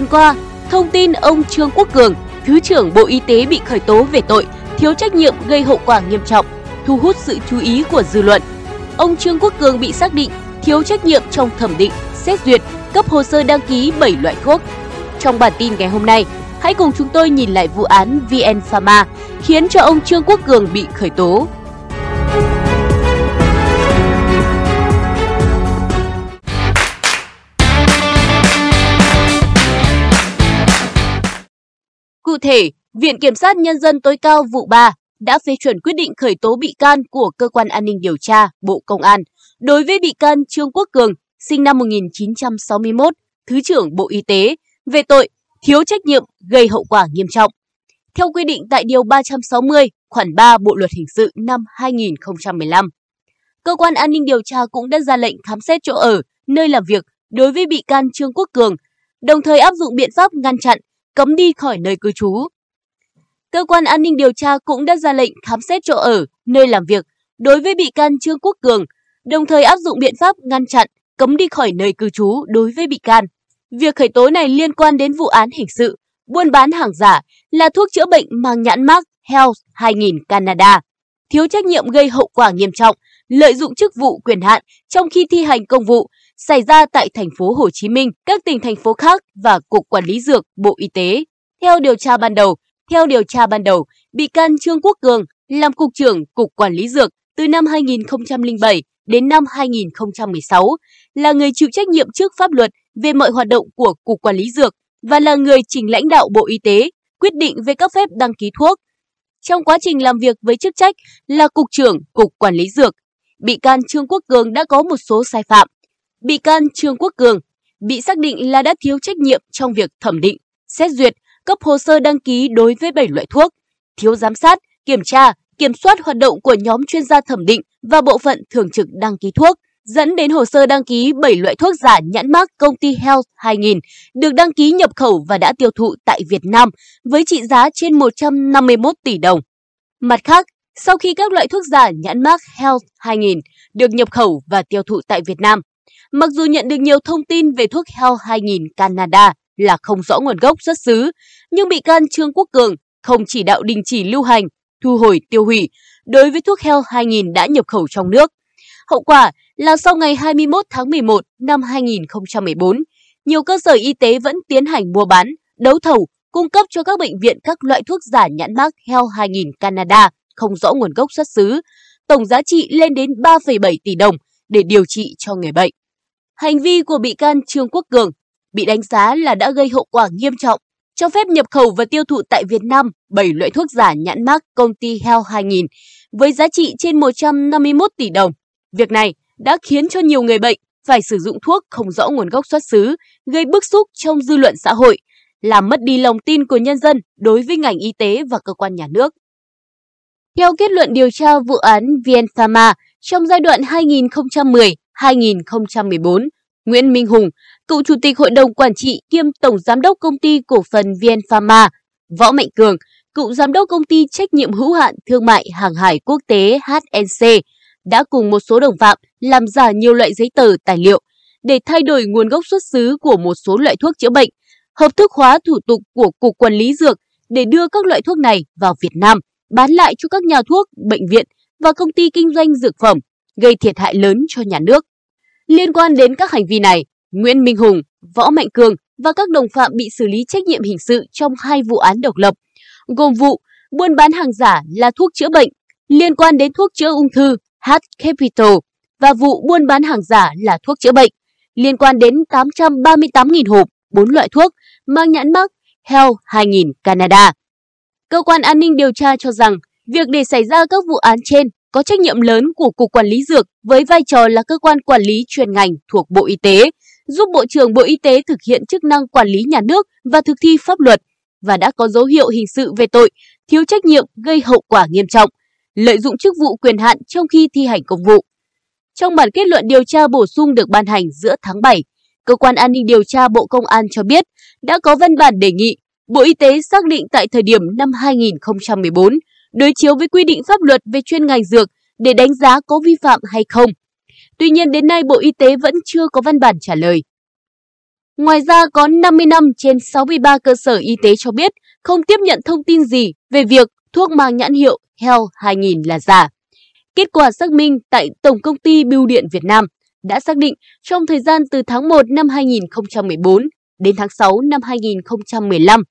tuần qua, thông tin ông Trương Quốc Cường, Thứ trưởng Bộ Y tế bị khởi tố về tội thiếu trách nhiệm gây hậu quả nghiêm trọng, thu hút sự chú ý của dư luận. Ông Trương Quốc Cường bị xác định thiếu trách nhiệm trong thẩm định, xét duyệt, cấp hồ sơ đăng ký 7 loại thuốc. Trong bản tin ngày hôm nay, hãy cùng chúng tôi nhìn lại vụ án VN Pharma khiến cho ông Trương Quốc Cường bị khởi tố. Thể, Viện Kiểm sát Nhân dân tối cao vụ 3 đã phê chuẩn quyết định khởi tố bị can của Cơ quan An ninh Điều tra Bộ Công an đối với bị can Trương Quốc Cường, sinh năm 1961, Thứ trưởng Bộ Y tế, về tội thiếu trách nhiệm gây hậu quả nghiêm trọng. Theo quy định tại Điều 360, khoản 3 Bộ Luật Hình sự năm 2015. Cơ quan An ninh Điều tra cũng đã ra lệnh khám xét chỗ ở, nơi làm việc đối với bị can Trương Quốc Cường, đồng thời áp dụng biện pháp ngăn chặn, cấm đi khỏi nơi cư trú. Cơ quan An ninh Điều tra cũng đã ra lệnh khám xét chỗ ở, nơi làm việc đối với bị can Trương Quốc Cường, đồng thời áp dụng biện pháp ngăn chặn, cấm đi khỏi nơi cư trú đối với bị can. Việc khởi tố này liên quan đến vụ án hình sự, buôn bán hàng giả là thuốc chữa bệnh mang nhãn mác Health 2000 Canada, thiếu trách nhiệm gây hậu quả nghiêm trọng, lợi dụng chức vụ quyền hạn trong khi thi hành công vụ xảy ra tại thành phố Hồ Chí Minh, các tỉnh thành phố khác và Cục Quản lý Dược, Bộ Y tế. Theo điều tra ban đầu, theo điều tra ban đầu, bị can Trương Quốc Cường làm Cục trưởng Cục Quản lý Dược từ năm 2007 đến năm 2016, là người chịu trách nhiệm trước pháp luật về mọi hoạt động của Cục Quản lý Dược và là người trình lãnh đạo Bộ Y tế quyết định về cấp phép đăng ký thuốc. Trong quá trình làm việc với chức trách là Cục trưởng Cục Quản lý Dược, bị can Trương Quốc Cường đã có một số sai phạm. Bị can Trương Quốc Cường bị xác định là đã thiếu trách nhiệm trong việc thẩm định, xét duyệt, cấp hồ sơ đăng ký đối với 7 loại thuốc, thiếu giám sát, kiểm tra, kiểm soát hoạt động của nhóm chuyên gia thẩm định và bộ phận thường trực đăng ký thuốc, dẫn đến hồ sơ đăng ký 7 loại thuốc giả nhãn mác công ty Health 2000 được đăng ký nhập khẩu và đã tiêu thụ tại Việt Nam với trị giá trên 151 tỷ đồng. Mặt khác, sau khi các loại thuốc giả nhãn mác Health 2000 được nhập khẩu và tiêu thụ tại Việt Nam, mặc dù nhận được nhiều thông tin về thuốc Health 2000 Canada là không rõ nguồn gốc xuất xứ, nhưng bị can Trương Quốc Cường không chỉ đạo đình chỉ lưu hành, thu hồi tiêu hủy đối với thuốc Health 2000 đã nhập khẩu trong nước. Hậu quả là sau ngày 21 tháng 11 năm 2014, nhiều cơ sở y tế vẫn tiến hành mua bán, đấu thầu, cung cấp cho các bệnh viện các loại thuốc giả nhãn mác Health 2000 Canada không rõ nguồn gốc xuất xứ, tổng giá trị lên đến 3,7 tỷ đồng để điều trị cho người bệnh. Hành vi của bị can Trương Quốc Cường bị đánh giá là đã gây hậu quả nghiêm trọng, cho phép nhập khẩu và tiêu thụ tại Việt Nam 7 loại thuốc giả nhãn mác công ty Health 2000 với giá trị trên 151 tỷ đồng. Việc này đã khiến cho nhiều người bệnh phải sử dụng thuốc không rõ nguồn gốc xuất xứ, gây bức xúc trong dư luận xã hội, làm mất đi lòng tin của nhân dân đối với ngành y tế và cơ quan nhà nước. Theo kết luận điều tra vụ án VN Pharma trong giai đoạn 2010-2014, Nguyễn Minh Hùng, cựu chủ tịch hội đồng quản trị kiêm tổng giám đốc công ty cổ phần VN Pharma, Võ Mạnh Cường, cựu giám đốc công ty trách nhiệm hữu hạn thương mại hàng hải quốc tế HNC, đã cùng một số đồng phạm làm giả nhiều loại giấy tờ tài liệu để thay đổi nguồn gốc xuất xứ của một số loại thuốc chữa bệnh, hợp thức hóa thủ tục của Cục Quản lý Dược để đưa các loại thuốc này vào Việt Nam, bán lại cho các nhà thuốc, bệnh viện và công ty kinh doanh dược phẩm, gây thiệt hại lớn cho nhà nước. Liên quan đến các hành vi này, Nguyễn Minh Hùng, Võ Mạnh Cường và các đồng phạm bị xử lý trách nhiệm hình sự trong hai vụ án độc lập, gồm vụ buôn bán hàng giả là thuốc chữa bệnh liên quan đến thuốc chữa ung thư H Capital và vụ buôn bán hàng giả là thuốc chữa bệnh liên quan đến 838.000 hộp bốn loại thuốc mang nhãn mắc Health 2000 Canada. Cơ quan an ninh điều tra cho rằng việc để xảy ra các vụ án trên có trách nhiệm lớn của Cục Quản lý Dược với vai trò là cơ quan quản lý chuyên ngành thuộc Bộ Y tế, giúp Bộ trưởng Bộ Y tế thực hiện chức năng quản lý nhà nước và thực thi pháp luật và đã có dấu hiệu hình sự về tội thiếu trách nhiệm gây hậu quả nghiêm trọng, lợi dụng chức vụ quyền hạn trong khi thi hành công vụ. Trong bản kết luận điều tra bổ sung được ban hành giữa tháng 7, Cơ quan An ninh điều tra Bộ Công an cho biết đã có văn bản đề nghị Bộ Y tế xác định tại thời điểm năm 2014 đối chiếu với quy định pháp luật về chuyên ngành dược để đánh giá có vi phạm hay không. Tuy nhiên đến nay Bộ Y tế vẫn chưa có văn bản trả lời. Ngoài ra có 50 năm trên 63 cơ sở y tế cho biết không tiếp nhận thông tin gì về việc thuốc mang nhãn hiệu Hell 2000 là giả. Kết quả xác minh tại Tổng công ty Bưu điện Việt Nam đã xác định trong thời gian từ tháng 1 năm 2014 đến tháng 6 năm 2015,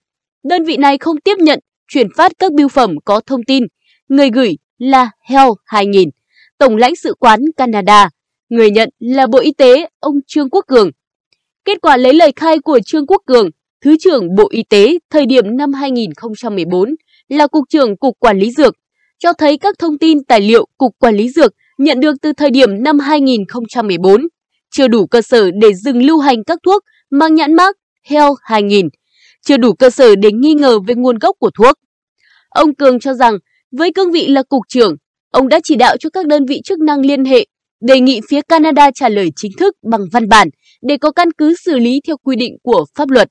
đơn vị này không tiếp nhận chuyển phát các bưu phẩm có thông tin. Người gửi là Hell 2000, Tổng lãnh sự quán Canada, người nhận là Bộ Y tế ông Trương Quốc Cường. Kết quả lấy lời khai của Trương Quốc Cường, Thứ trưởng Bộ Y tế thời điểm năm 2014 là Cục trưởng Cục Quản lý Dược, cho thấy các thông tin tài liệu Cục Quản lý Dược nhận được từ thời điểm năm 2014 chưa đủ cơ sở để dừng lưu hành các thuốc mang nhãn mác Hell 2000, chưa đủ cơ sở để nghi ngờ về nguồn gốc của thuốc. Ông Cường cho rằng, với cương vị là cục trưởng, ông đã chỉ đạo cho các đơn vị chức năng liên hệ, đề nghị phía Canada trả lời chính thức bằng văn bản để có căn cứ xử lý theo quy định của pháp luật.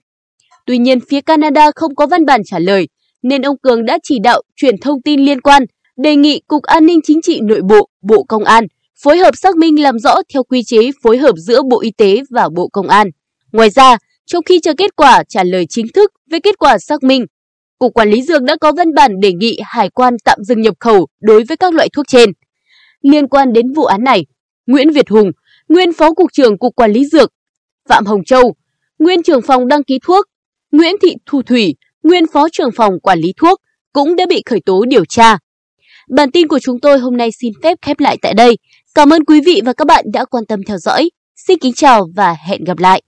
Tuy nhiên, phía Canada không có văn bản trả lời, nên ông Cường đã chỉ đạo chuyển thông tin liên quan, đề nghị Cục An ninh Chính trị Nội bộ, Bộ Công an phối hợp xác minh làm rõ theo quy chế phối hợp giữa Bộ Y tế và Bộ Công an. Ngoài ra, trong khi chờ kết quả trả lời chính thức về kết quả xác minh, Cục Quản lý Dược đã có văn bản đề nghị hải quan tạm dừng nhập khẩu đối với các loại thuốc trên. Liên quan đến vụ án này, Nguyễn Việt Hùng, nguyên Phó Cục trưởng Cục Quản lý Dược, Phạm Hồng Châu, nguyên trưởng phòng đăng ký thuốc, Nguyễn Thị Thu Thủy, nguyên Phó trưởng phòng Quản lý thuốc cũng đã bị khởi tố điều tra. Bản tin của chúng tôi hôm nay xin phép khép lại tại đây. Cảm ơn quý vị và các bạn đã quan tâm theo dõi. Xin kính chào và hẹn gặp lại.